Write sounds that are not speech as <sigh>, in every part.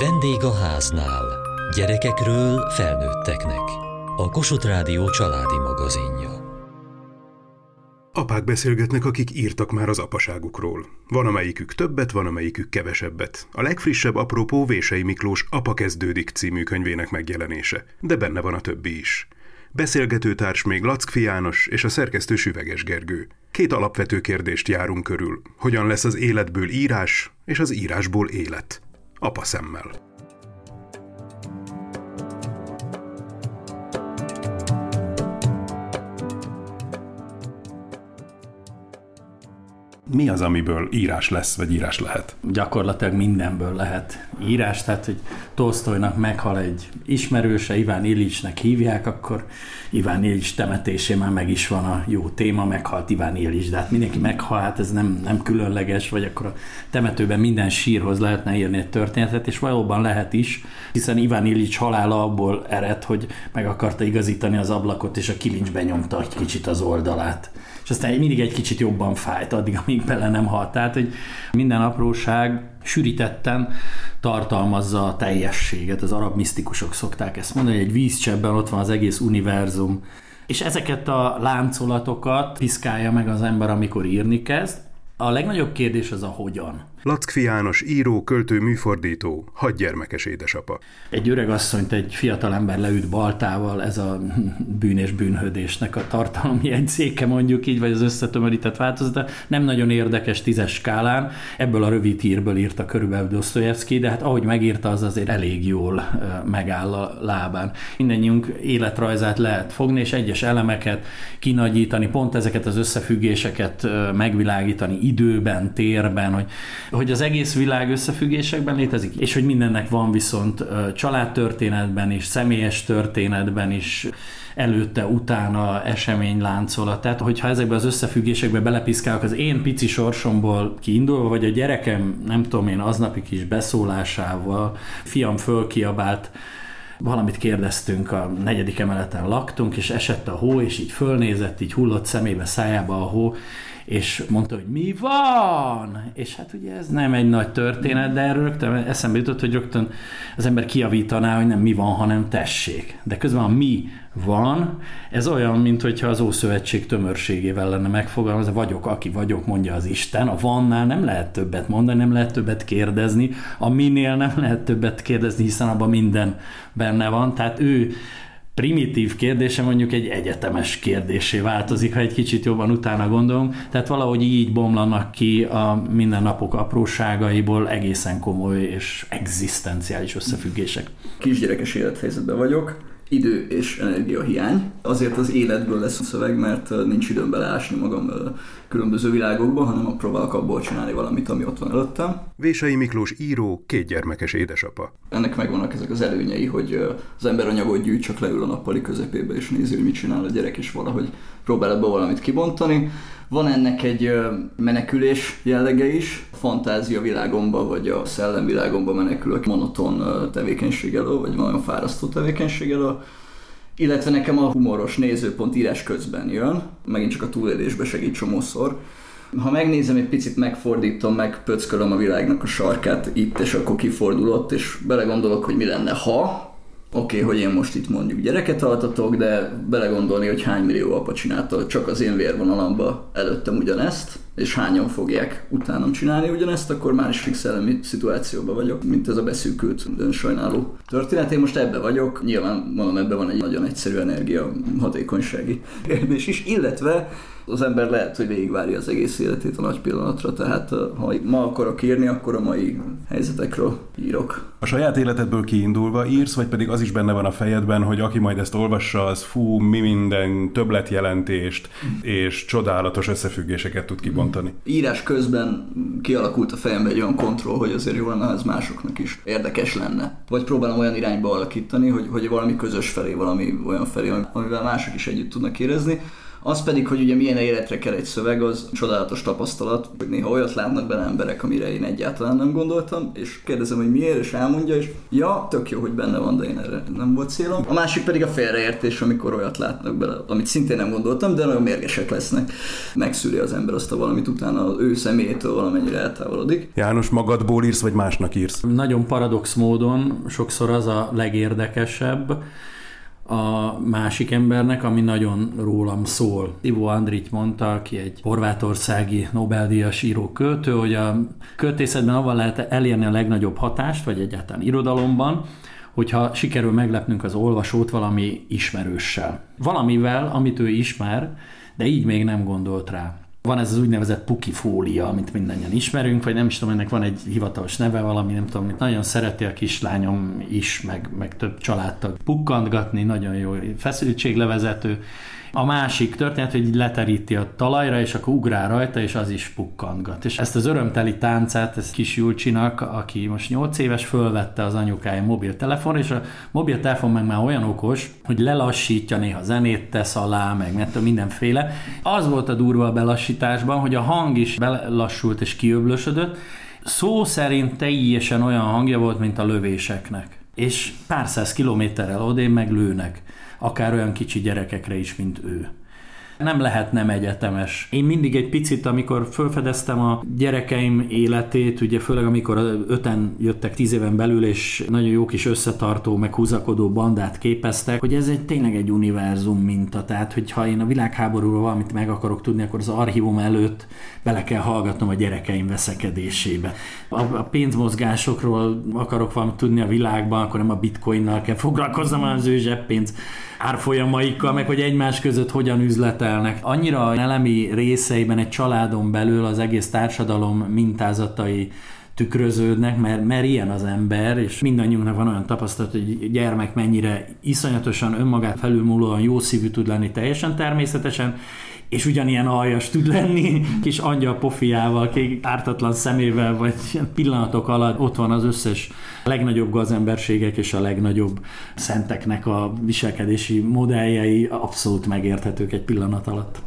Vendég a háznál. Gyerekekről felnőtteknek. A Kossuth Rádió családi magazinja. Apák beszélgetnek, akik írtak már az apaságukról. Van amelyikük többet, van amelyikük kevesebbet. A legfrissebb apropó Vései Miklós Apa kezdődik című könyvének megjelenése, de benne van a többi is. Beszélgetőtárs még Lackfi János és a szerkesztő Süveges Gergő. Két alapvető kérdést járunk körül. Hogyan lesz az életből írás, és az írásból élet? Apa szemmel. Mi az, amiből írás lesz, vagy írás lehet? Gyakorlatilag mindenből lehet írás, tehát hogy Tolstoynak meghal egy ismerőse, Iván Illicsnek hívják, akkor Iván Illics temetésé már meg is van a jó téma, meghalt Iván Illics, de hát mindenki meghal, hát ez nem, nem különleges, vagy akkor a temetőben minden sírhoz lehetne írni egy történetet, és valóban lehet is, hiszen Iván Illics halála abból ered, hogy meg akarta igazítani az ablakot, és a kilincs benyomta egy kicsit az oldalát és aztán mindig egy kicsit jobban fájt addig, amíg bele nem halt. Tehát, hogy minden apróság sűrítetten tartalmazza a teljességet. Az arab misztikusok szokták ezt mondani, hogy egy vízcsebben ott van az egész univerzum. És ezeket a láncolatokat piszkálja meg az ember, amikor írni kezd. A legnagyobb kérdés az a hogyan. Lackfi János, író, költő, műfordító, hadgyermekes édesapa. Egy öreg asszonyt egy fiatal ember leüt baltával, ez a bűn és bűnhödésnek a tartalmi jegyzéke mondjuk így, vagy az összetömörített változata. Nem nagyon érdekes tízes skálán, ebből a rövid hírből írta körülbelül Dostoyevsky, de hát ahogy megírta, az azért elég jól megáll a lábán. Mindennyiunk életrajzát lehet fogni, és egyes elemeket kinagyítani, pont ezeket az összefüggéseket megvilágítani időben, térben, hogy hogy az egész világ összefüggésekben létezik, és hogy mindennek van viszont családtörténetben is, személyes történetben is, előtte, utána esemény láncolat. Tehát, hogyha ezekbe az összefüggésekbe belepiszkálok az én pici sorsomból kiindulva, vagy a gyerekem, nem tudom én, aznapi kis beszólásával, fiam fölkiabált, valamit kérdeztünk, a negyedik emeleten laktunk, és esett a hó, és így fölnézett, így hullott szemébe, szájába a hó, és mondta, hogy mi van? És hát ugye ez nem egy nagy történet, de erről rögtön eszembe jutott, hogy rögtön az ember kiavítaná, hogy nem mi van, hanem tessék. De közben a mi van, ez olyan, mint hogyha az Ószövetség tömörségével lenne megfogalmazva, vagyok, aki vagyok, mondja az Isten, a vannál nem lehet többet mondani, nem lehet többet kérdezni, a minél nem lehet többet kérdezni, hiszen abban minden benne van, tehát ő primitív kérdése mondjuk egy egyetemes kérdésé változik, ha egy kicsit jobban utána gondolunk. Tehát valahogy így bomlanak ki a mindennapok apróságaiból egészen komoly és egzisztenciális összefüggések. Kisgyerekes élethelyzetben vagyok, idő és energia hiány. Azért az életből lesz a szöveg, mert nincs időm beleásni magam különböző világokba, hanem próbálok abból csinálni valamit, ami ott van előttem. Vései Miklós író, kétgyermekes édesapa. Ennek megvannak ezek az előnyei, hogy az ember anyagot gyűjt, csak leül a nappali közepébe és nézi, hogy mit csinál a gyerek, és valahogy próbál ebből valamit kibontani. Van ennek egy menekülés jellege is, fantázia világomba, vagy a szellem világomba menekülök monoton tevékenység elől, vagy nagyon fárasztó tevékenység elől. Illetve nekem a humoros nézőpont írás közben jön, megint csak a túlélésbe segít csomószor. Ha megnézem, egy picit megfordítom, megpöckölöm a világnak a sarkát itt, és akkor kifordulott, és belegondolok, hogy mi lenne, ha, oké, okay, hogy én most itt mondjuk gyereket altatok, de belegondolni, hogy hány millió apa csinálta csak az én vérvonalamba előttem ugyanezt, és hányan fogják utánam csinálni ugyanezt, akkor már is fix szellemi szituációban vagyok, mint ez a beszűkült, sajnáló történet. Én most ebbe vagyok, nyilván mondom, ebbe van egy nagyon egyszerű energia hatékonysági kérdés is, illetve az ember lehet, hogy végigvárja az egész életét a nagy pillanatra, tehát ha ma akarok írni, akkor a mai helyzetekről írok. A saját életedből kiindulva írsz, vagy pedig az is benne van a fejedben, hogy aki majd ezt olvassa, az fú, mi minden többletjelentést és csodálatos összefüggéseket tud kibontani. Írás közben kialakult a fejembe egy olyan kontroll, hogy azért jó lenne, ez másoknak is érdekes lenne. Vagy próbálom olyan irányba alakítani, hogy, hogy valami közös felé, valami olyan felé, amivel mások is együtt tudnak érezni Az pedig, hogy ugye milyen életre kell egy szöveg, az csodálatos tapasztalat, hogy néha olyat látnak bele emberek, amire én egyáltalán nem gondoltam, és kérdezem, hogy miért, és elmondja, és ja, tök jó, hogy benne van, de én erre nem volt célom. A másik pedig a félreértés, amikor olyat látnak bele, amit szintén nem gondoltam, de nagyon mérgesek lesznek. Megszűri az ember azt a valamit utána az ő személyétől valamennyire eltávolodik. János, magadból írsz, vagy másnak írsz? Nagyon paradox módon sokszor az a legérdekesebb, a másik embernek, ami nagyon rólam szól. Ivo Andrit mondta, aki egy horvátországi Nobel-díjas író költő, hogy a költészetben avval lehet elérni a legnagyobb hatást, vagy egyáltalán irodalomban, hogyha sikerül meglepnünk az olvasót valami ismerőssel. Valamivel, amit ő ismer, de így még nem gondolt rá. Van ez az úgynevezett puki fólia, amit mindannyian ismerünk, vagy nem is tudom, ennek van egy hivatalos neve, valami, nem tudom, amit nagyon szereti a kislányom is, meg, meg több családtag pukkantgatni, nagyon jó feszültséglevezető, a másik történet, hogy leteríti a talajra, és akkor ugrál rajta, és az is pukkantgat. És ezt az örömteli táncát, ez kis Julcsinak, aki most 8 éves, fölvette az anyukája mobiltelefon, és a mobiltelefon meg már olyan okos, hogy lelassítja, néha zenét tesz alá, meg mert mindenféle. Az volt a durva a belassításban, hogy a hang is belassult és kiöblösödött, szó szerint teljesen olyan hangja volt, mint a lövéseknek. És pár száz kilométerrel odén meg lőnek akár olyan kicsi gyerekekre is, mint ő nem lehet nem egyetemes. Én mindig egy picit, amikor felfedeztem a gyerekeim életét, ugye főleg amikor öten jöttek tíz éven belül, és nagyon jó kis összetartó, meg bandát képeztek, hogy ez egy tényleg egy univerzum minta. Tehát, hogyha én a világháborúról valamit meg akarok tudni, akkor az archívum előtt bele kell hallgatnom a gyerekeim veszekedésébe. A, a pénzmozgásokról akarok valamit tudni a világban, akkor nem a bitcoinnal kell foglalkoznom, hanem az ő zseppénz árfolyamaikkal, meg hogy egymás között hogyan üzletelnek. Annyira elemi részeiben egy családon belül az egész társadalom mintázatai tükröződnek, mert, mert ilyen az ember, és mindannyiunknak van olyan tapasztalat, hogy gyermek mennyire iszonyatosan önmagát felülmúlóan jó szívű tud lenni teljesen természetesen, és ugyanilyen aljas tud lenni, kis angyal pofiával, kék ártatlan szemével, vagy pillanatok alatt ott van az összes legnagyobb gazemberségek és a legnagyobb szenteknek a viselkedési modelljei abszolút megérthetők egy pillanat alatt.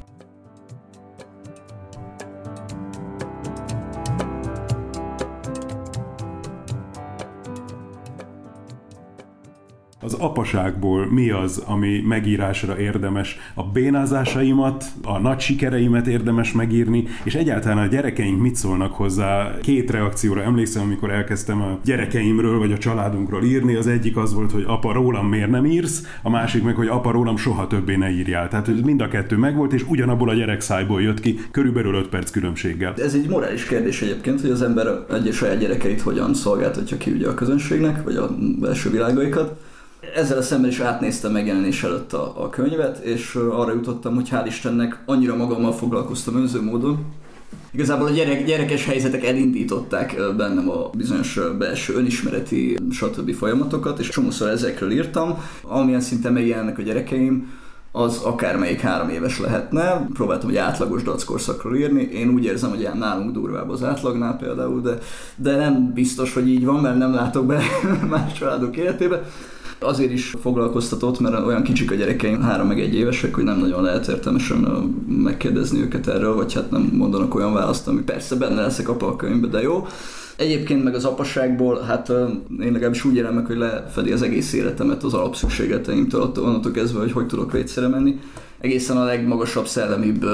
Apaságból mi az, ami megírásra érdemes, a bénázásaimat, a nagy sikereimet érdemes megírni, és egyáltalán a gyerekeink mit szólnak hozzá. Két reakcióra emlékszem, amikor elkezdtem a gyerekeimről vagy a családunkról írni. Az egyik az volt, hogy apa rólam miért nem írsz, a másik meg, hogy apa rólam soha többé ne írjál. Tehát mind a kettő megvolt, és ugyanabból a gyerek szájból jött ki, körülbelül 5 perc különbséggel. Ez egy morális kérdés egyébként, hogy az ember egy saját gyerekeit hogyan szolgáltatja ki ugye a közönségnek, vagy a belső világaikat ezzel szemben is átnéztem megjelenés előtt a, a könyvet, és arra jutottam, hogy hál' Istennek annyira magammal foglalkoztam önző módon, Igazából a gyerek, gyerekes helyzetek elindították bennem a bizonyos belső önismereti stb. folyamatokat, és csomószor ezekről írtam, amilyen szinten megjelennek a gyerekeim, az akármelyik három éves lehetne. Próbáltam egy átlagos dackorszakról írni. Én úgy érzem, hogy nálunk durvább az átlagnál például, de, de nem biztos, hogy így van, mert nem látok be <laughs> más családok életébe azért is foglalkoztatott, mert olyan kicsik a gyerekeim, három meg egy évesek, hogy nem nagyon lehet értelmesen megkérdezni őket erről, vagy hát nem mondanak olyan választ, ami persze benne leszek apa a könyvbe, de jó. Egyébként meg az apaságból, hát én legalábbis úgy élem meg, hogy lefedi az egész életemet az alapszükségleteimtől, onnantól kezdve, hogy hogy tudok vécére menni egészen a legmagasabb szellemibb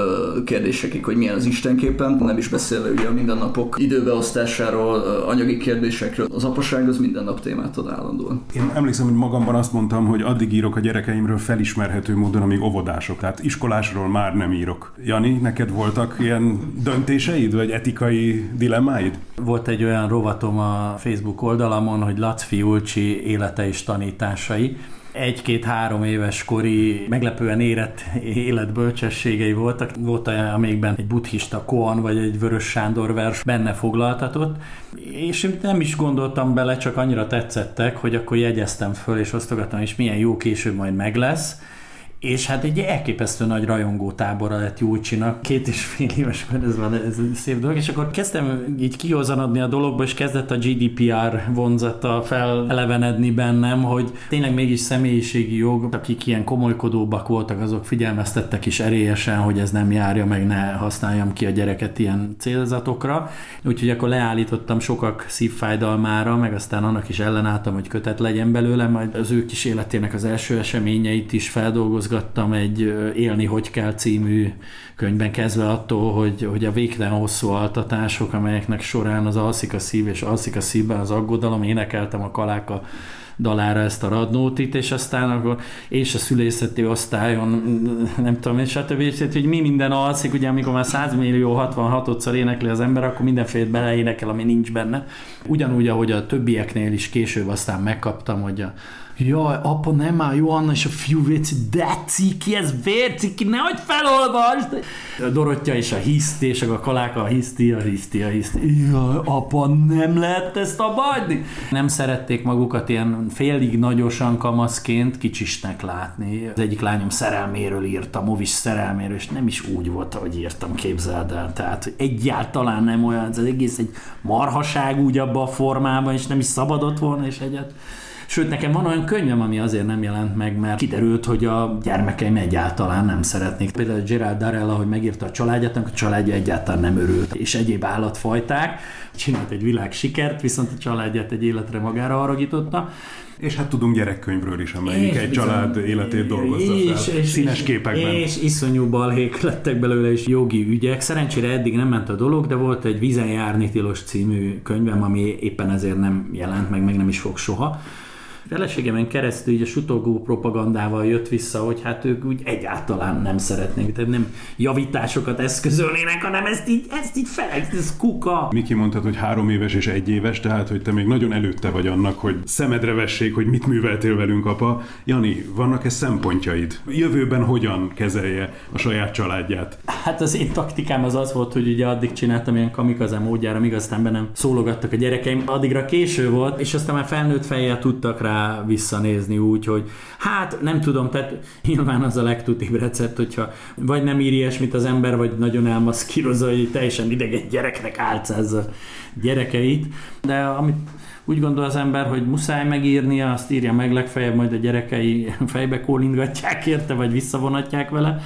kérdésekig, hogy milyen az Istenképpen, nem is beszélve ugye a mindennapok időbeosztásáról, anyagi kérdésekről. Az apaság az minden nap témát ad állandóan. Én emlékszem, hogy magamban azt mondtam, hogy addig írok a gyerekeimről felismerhető módon, amíg óvodások. Tehát iskolásról már nem írok. Jani, neked voltak ilyen döntéseid, vagy etikai dilemmáid? Volt egy olyan rovatom a Facebook oldalamon, hogy Lacfi Ulcsi élete és tanításai, egy-két-három éves kori meglepően érett életbölcsességei voltak. Volt olyan, amikben egy buddhista koan vagy egy Vörös Sándor vers benne foglaltatott, és nem is gondoltam bele, csak annyira tetszettek, hogy akkor jegyeztem föl, és osztogattam, és milyen jó később majd meg lesz és hát egy elképesztő nagy rajongó tábora lett Júlcsinak, két és fél éves, ez van, ez szép dolog, és akkor kezdtem így kihozanodni a dologba, és kezdett a GDPR vonzata felelevenedni bennem, hogy tényleg mégis személyiségi jog, akik ilyen komolykodóbbak voltak, azok figyelmeztettek is erélyesen, hogy ez nem járja, meg ne használjam ki a gyereket ilyen célzatokra. Úgyhogy akkor leállítottam sokak szívfájdalmára, meg aztán annak is ellenálltam, hogy kötet legyen belőle, majd az ő kis életének az első eseményeit is feldolgozgattam egy Élni hogy kell című könyvben kezdve attól, hogy, hogy a végtelen hosszú altatások, amelyeknek során az alszik a szív és alszik a szívben az aggodalom, énekeltem a kaláka dalára ezt a radnótit, és aztán akkor és a szülészeti osztályon, nem tudom, és stb. És hogy mi minden alszik, ugye amikor már 100 millió 66-szor énekli az ember, akkor mindenféle beleénekel, ami nincs benne. Ugyanúgy, ahogy a többieknél is később aztán megkaptam, hogy a Jaj, apa, nem már Johanna és a fiú véci, de ciki, ez vérciki, nehogy felolvasd! A Dorottya és a hiszti, és a kaláka a hiszti, a hiszti, a hiszti. Jaj, apa, nem lehet ezt a bajni! Nem szerették magukat ilyen félig nagyosan kamaszként kicsisnek látni. Az egyik lányom szerelméről írta, movis szerelméről, és nem is úgy volt, ahogy írtam, képzeld el. Tehát egyáltalán nem olyan, ez egész egy marhaság úgy abban a formában, és nem is szabadott volna, és egyet Sőt, nekem van olyan könyvem, ami azért nem jelent meg, mert kiderült, hogy a gyermekeim egyáltalán nem szeretnék. Például Gerald Darella, hogy megírta a családját, a családja egyáltalán nem örült, és egyéb állatfajták. Csinált egy világ sikert, viszont a családját egy életre magára haragította. És hát tudunk gyerekkönyvről is, amelyik és egy bizony, család életét dolgozza és, fel, és, színes képekben. És iszonyú balhék lettek belőle is jogi ügyek. Szerencsére eddig nem ment a dolog, de volt egy Vizen járni tilos című könyvem, ami éppen ezért nem jelent meg, meg nem is fog soha feleségemen keresztül így a sutogó propagandával jött vissza, hogy hát ők úgy egyáltalán nem szeretnék, tehát nem javításokat eszközölnének, hanem ezt így, ezt így felek, ez kuka. Miki mondtad, hogy három éves és egy éves, tehát hogy te még nagyon előtte vagy annak, hogy szemedre vessék, hogy mit műveltél velünk, apa. Jani, vannak-e szempontjaid? Jövőben hogyan kezelje a saját családját? Hát az én taktikám az az volt, hogy ugye addig csináltam ilyen kamikaze módjára, míg aztán be nem szólogattak a gyerekeim. Addigra késő volt, és aztán már felnőtt fejjel tudtak rá visszanézni úgy, hogy hát nem tudom, tehát nyilván az a legtutibb recept, hogyha vagy nem ír ilyesmit az ember, vagy nagyon elmaszkírozza, hogy teljesen idegen gyereknek álcázza gyerekeit, de amit úgy gondol az ember, hogy muszáj megírnia, azt írja meg legfeljebb, majd a gyerekei fejbe kólintgatják érte, vagy visszavonatják vele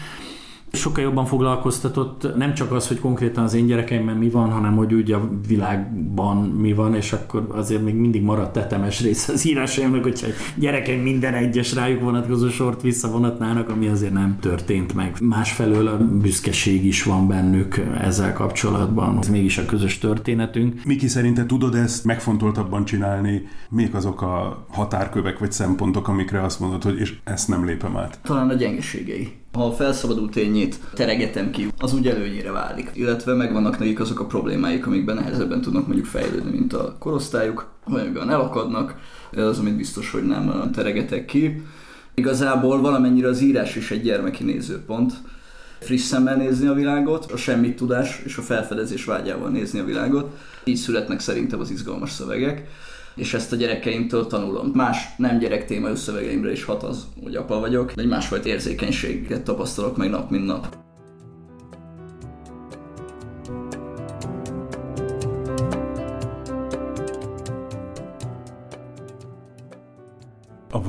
sokkal jobban foglalkoztatott nem csak az, hogy konkrétan az én gyerekeimben mi van, hanem hogy úgy a világban mi van, és akkor azért még mindig maradt tetemes része az írásaimnak, hogyha gyerekeim minden egyes rájuk vonatkozó sort visszavonatnának, ami azért nem történt meg. Másfelől a büszkeség is van bennük ezzel kapcsolatban. Ez mégis a közös történetünk. Miki, szerinted tudod ezt megfontoltabban csinálni? Még azok a határkövek vagy szempontok, amikre azt mondod, hogy és ezt nem lépem át? Talán a gyengeségei ha a felszabadult tényét teregetem ki, az úgy előnyére válik. Illetve megvannak nekik azok a problémáik, amikben nehezebben tudnak mondjuk fejlődni, mint a korosztályuk, vagy amiben elakadnak, az, amit biztos, hogy nem teregetek ki. Igazából valamennyire az írás is egy gyermeki nézőpont, friss szemmel nézni a világot, a semmit tudás és a felfedezés vágyával nézni a világot. Így születnek szerintem az izgalmas szövegek és ezt a gyerekeimtől tanulom. Más nem gyerek témájú szövegeimre is hat az, hogy apa vagyok, egy másfajta érzékenységet tapasztalok meg nap, mint nap.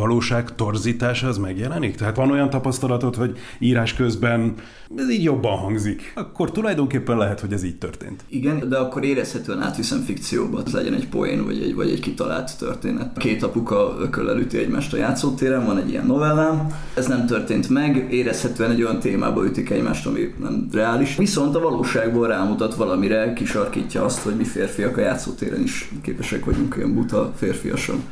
Valóság torzítása az megjelenik? Tehát van olyan tapasztalatod, hogy írás közben ez így jobban hangzik. Akkor tulajdonképpen lehet, hogy ez így történt. Igen, de akkor érezhetően átviszem fikcióba, legyen egy poén vagy egy, vagy egy kitalált történet. Két apuka ököllel üti egymást a játszótéren, van egy ilyen novellám. Ez nem történt meg, érezhetően egy olyan témába ütik egymást, ami nem reális. Viszont a valóságból rámutat valamire, kisarkítja azt, hogy mi férfiak a játszótéren is képesek vagyunk olyan buta férfiasan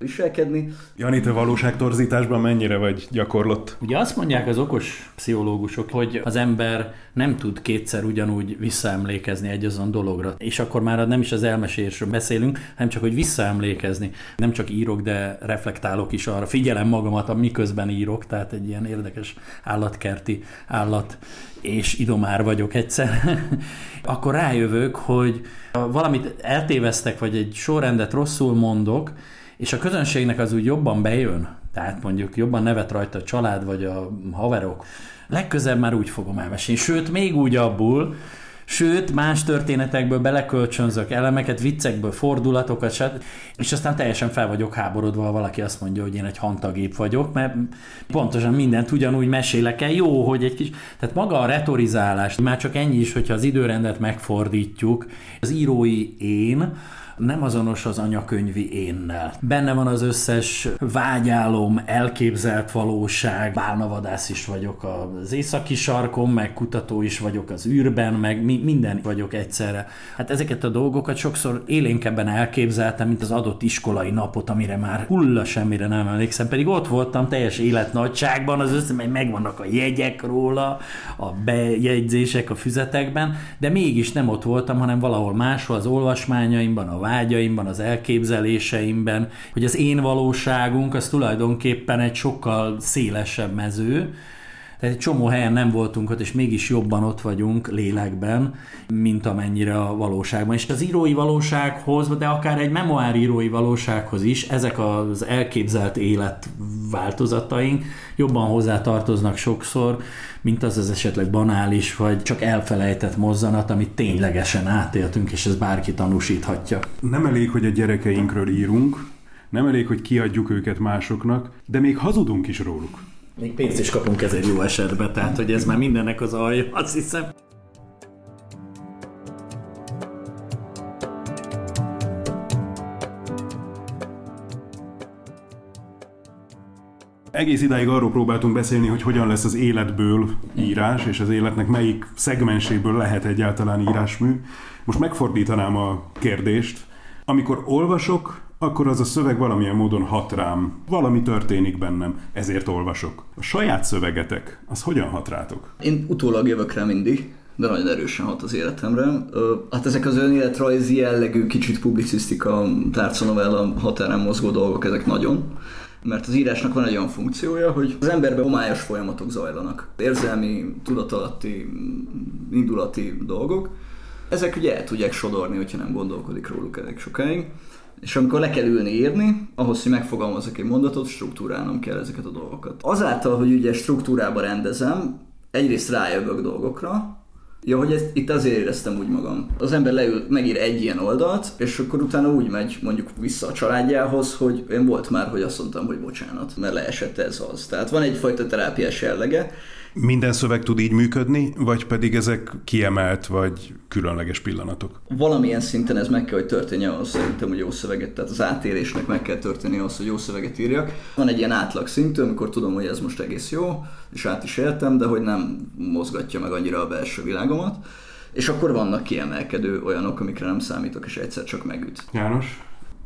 viselkedni. Jani, te valóságtorzításban mennyire vagy gyakorlott? Ugye azt mondják az okos pszichológusok, hogy az ember nem tud kétszer ugyanúgy visszaemlékezni egy azon dologra. És akkor már nem is az elmesésről beszélünk, hanem csak, hogy visszaemlékezni. Nem csak írok, de reflektálok is arra. Figyelem magamat, miközben írok, tehát egy ilyen érdekes állatkerti állat és idomár vagyok egyszer, <laughs> akkor rájövök, hogy valamit eltéveztek, vagy egy sorrendet rosszul mondok, és a közönségnek az úgy jobban bejön, Tehát mondjuk jobban nevet rajta a család vagy a haverok. Legközebb már úgy fogom elmesélni. Sőt, még úgy abból, Sőt, más történetekből belekölcsönzök elemeket, viccekből fordulatokat, és aztán teljesen fel vagyok háborodva, ha valaki azt mondja, hogy én egy hantagép vagyok, mert pontosan mindent ugyanúgy mesélek el. Jó, hogy egy kis... Tehát maga a retorizálás, már csak ennyi is, hogyha az időrendet megfordítjuk, az írói én, nem azonos az anyakönyvi énnel. Benne van az összes vágyálom, elképzelt valóság, bálnavadász is vagyok az északi sarkon, meg kutató is vagyok az űrben, meg mi, minden vagyok egyszerre. Hát ezeket a dolgokat sokszor élénkebben elképzeltem, mint az adott iskolai napot, amire már hulla semmire nem emlékszem, pedig ott voltam teljes életnagyságban, az össze, meg megvannak a jegyek róla, a bejegyzések a füzetekben, de mégis nem ott voltam, hanem valahol máshol az olvasmányaimban, a vágyaimban, az elképzeléseimben, hogy az én valóságunk az tulajdonképpen egy sokkal szélesebb mező, tehát egy csomó helyen nem voltunk ott, és mégis jobban ott vagyunk lélekben, mint amennyire a valóságban. És az írói valósághoz, de akár egy memoár írói valósághoz is, ezek az elképzelt élet változataink jobban hozzá tartoznak sokszor, mint az az esetleg banális, vagy csak elfelejtett mozzanat, amit ténylegesen átéltünk, és ez bárki tanúsíthatja. Nem elég, hogy a gyerekeinkről írunk, nem elég, hogy kiadjuk őket másoknak, de még hazudunk is róluk. Még pénzt is kapunk ezért jó esetben, tehát hogy ez már mindennek az alja, azt hiszem. Egész idáig arról próbáltunk beszélni, hogy hogyan lesz az életből írás, és az életnek melyik szegmenséből lehet egyáltalán írásmű. Most megfordítanám a kérdést. Amikor olvasok, akkor az a szöveg valamilyen módon hat rám. Valami történik bennem, ezért olvasok. A saját szövegetek, az hogyan hat rátok? Én utólag jövök rá mindig, de nagyon erősen hat az életemre. Hát ezek az önéletrajzi jellegű, kicsit publicisztika, tárcanovella határán mozgó dolgok, ezek nagyon. Mert az írásnak van egy olyan funkciója, hogy az emberben homályos folyamatok zajlanak. Érzelmi, tudatalatti, indulati dolgok. Ezek ugye el tudják sodorni, hogyha nem gondolkodik róluk elég sokáig. És amikor le kell ülni írni, ahhoz, hogy megfogalmazok egy mondatot, struktúrálnom kell ezeket a dolgokat. Azáltal, hogy ugye struktúrába rendezem, egyrészt rájövök dolgokra, Ja, hogy ezt, itt azért éreztem úgy magam. Az ember leül, megír egy ilyen oldalt, és akkor utána úgy megy mondjuk vissza a családjához, hogy én volt már, hogy azt mondtam, hogy bocsánat, mert leesett ez az. Tehát van egyfajta terápiás jellege, minden szöveg tud így működni, vagy pedig ezek kiemelt vagy különleges pillanatok? Valamilyen szinten ez meg kell, hogy történjen ahhoz szerintem, hogy jó szöveget, tehát az átérésnek meg kell történni ahhoz, hogy jó szöveget írjak. Van egy ilyen átlag szintű, amikor tudom, hogy ez most egész jó, és át is éltem, de hogy nem mozgatja meg annyira a belső világomat. És akkor vannak kiemelkedő olyanok, amikre nem számítok, és egyszer csak megüt. János?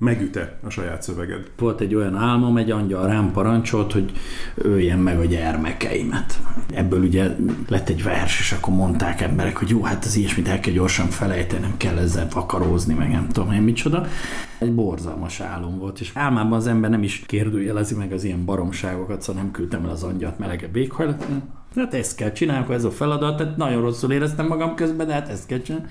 Megüte a saját szöveged? Volt egy olyan álmom, egy angyal rám parancsolt, hogy öljem meg a gyermekeimet. Ebből ugye lett egy vers, és akkor mondták emberek, hogy jó, hát az ilyesmit el kell gyorsan felejteni, nem kell ezzel vakarózni, meg nem tudom én micsoda. Egy borzalmas álom volt, és álmában az ember nem is kérdőjelezi meg az ilyen baromságokat, szóval nem küldtem el az angyalt melegebb éghajlat. Hát ezt kell csinálni, ez a feladat, tehát nagyon rosszul éreztem magam közben, de hát ezt kell csinálni.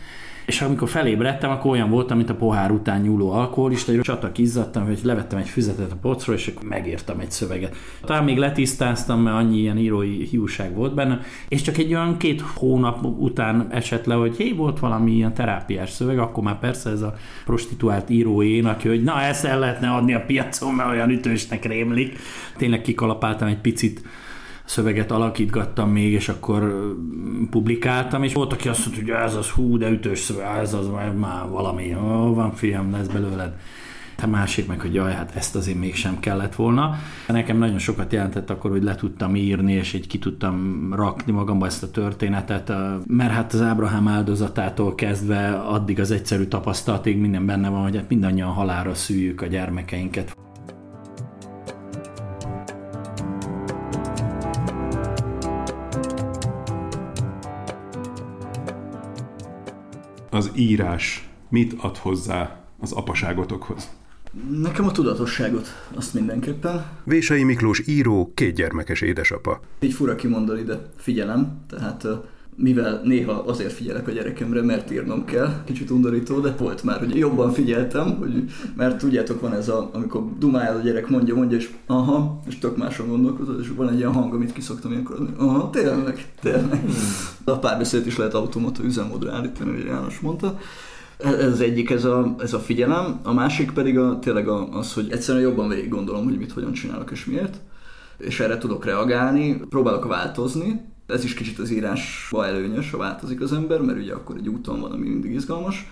És amikor felébredtem, akkor olyan voltam, mint a pohár után nyúló alkoholista, hogy csatak izzadtam, hogy levettem egy füzetet a pocról, és akkor megírtam egy szöveget. Talán még letisztáztam, mert annyi ilyen írói hiúság volt benne, és csak egy olyan két hónap után esett le, hogy hé, volt valami ilyen terápiás szöveg, akkor már persze ez a prostituált íróén, aki, hogy na, ezt el lehetne adni a piacon, mert olyan ütősnek rémlik. Tényleg kikalapáltam egy picit szöveget alakítgattam még, és akkor publikáltam, és volt, aki azt mondta, hogy ez az hú, de ütős szöveg, ez az már valami, ó, van fiam, lesz belőled. A másik meg, hogy jaj, hát ezt azért mégsem kellett volna. Nekem nagyon sokat jelentett akkor, hogy le tudtam írni, és így ki tudtam rakni magamba ezt a történetet, mert hát az Ábrahám áldozatától kezdve addig az egyszerű tapasztalatig minden benne van, hogy hát mindannyian halára szűjük a gyermekeinket. Az írás mit ad hozzá az apaságotokhoz? Nekem a tudatosságot, azt mindenképpen. Vései Miklós író, két gyermekes édesapa. Így fura kimondani, de figyelem, tehát mivel néha azért figyelek a gyerekemre, mert írnom kell, kicsit undorító, de volt már, hogy jobban figyeltem, hogy, mert tudjátok, van ez a, amikor dumál a gyerek, mondja, mondja, és aha, és tök máson gondolkozol, és van egy ilyen hang, amit kiszoktam ilyenkor, aha, tényleg, tényleg. Hmm. A párbeszédet is lehet automata üzemmódra állítani, hogy János mondta. Ez az egyik, ez a, ez a figyelem, a másik pedig a, tényleg az, hogy egyszerűen jobban végig gondolom, hogy mit hogyan csinálok és miért, és erre tudok reagálni, próbálok változni, ez is kicsit az írásba előnyös, ha változik az ember, mert ugye akkor egy úton van, ami mindig izgalmas.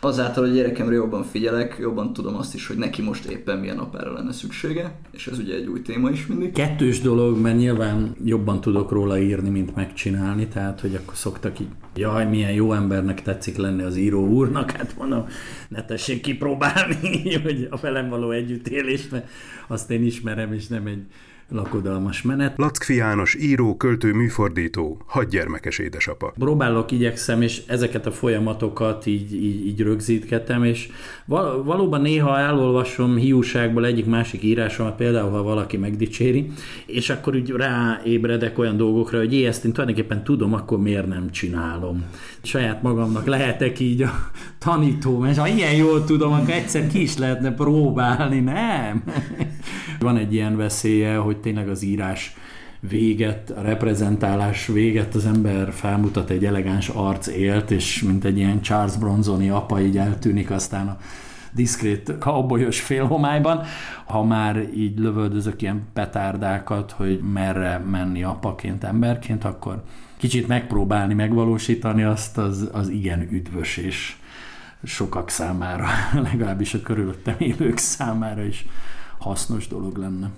Azáltal, hogy gyerekemre jobban figyelek, jobban tudom azt is, hogy neki most éppen milyen apára lenne szüksége, és ez ugye egy új téma is mindig. Kettős dolog, mert nyilván jobban tudok róla írni, mint megcsinálni, tehát hogy akkor szoktak így, jaj, milyen jó embernek tetszik lenni az író úrnak, hát mondom, ne tessék kipróbálni, <laughs> hogy a velem való együttélést, mert azt én ismerem, és nem egy lakodalmas menet. Lackfi János író, költő, műfordító, hadgyermekes édesapa. Próbálok, igyekszem, és ezeket a folyamatokat így, így, így rögzítketem, és val- valóban néha elolvasom hiúságból egyik másik írásomat, például ha valaki megdicséri, és akkor úgy ráébredek olyan dolgokra, hogy ezt én tulajdonképpen tudom, akkor miért nem csinálom. Saját magamnak lehetek így a tanító, és ha ilyen jól tudom, akkor egyszer ki is lehetne próbálni, nem? <laughs> Van egy ilyen veszélye, hogy tényleg az írás véget, a reprezentálás véget, az ember felmutat egy elegáns arc élt, és mint egy ilyen Charles Bronzoni apa így eltűnik aztán a diszkrét kaubolyos félhomályban. Ha már így lövöldözök ilyen petárdákat, hogy merre menni apaként, emberként, akkor kicsit megpróbálni megvalósítani azt, az, az igen üdvös, és sokak számára, <laughs> legalábbis a körülöttem élők számára is hasznos dolog lenne.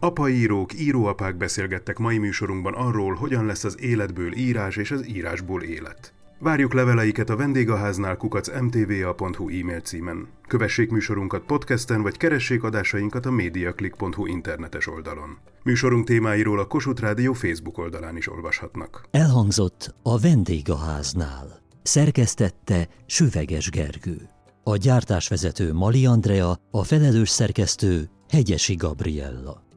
Apaírók, íróapák beszélgettek mai műsorunkban arról, hogyan lesz az életből írás és az írásból élet. Várjuk leveleiket a vendégháznál kukac mtva.hu e-mail címen. Kövessék műsorunkat podcasten, vagy keressék adásainkat a mediaclick.hu internetes oldalon. Műsorunk témáiról a Kossuth Rádió Facebook oldalán is olvashatnak. Elhangzott a vendégháznál. Szerkesztette Süveges Gergő. A gyártásvezető Mali Andrea, a felelős szerkesztő Hegyesi Gabriella.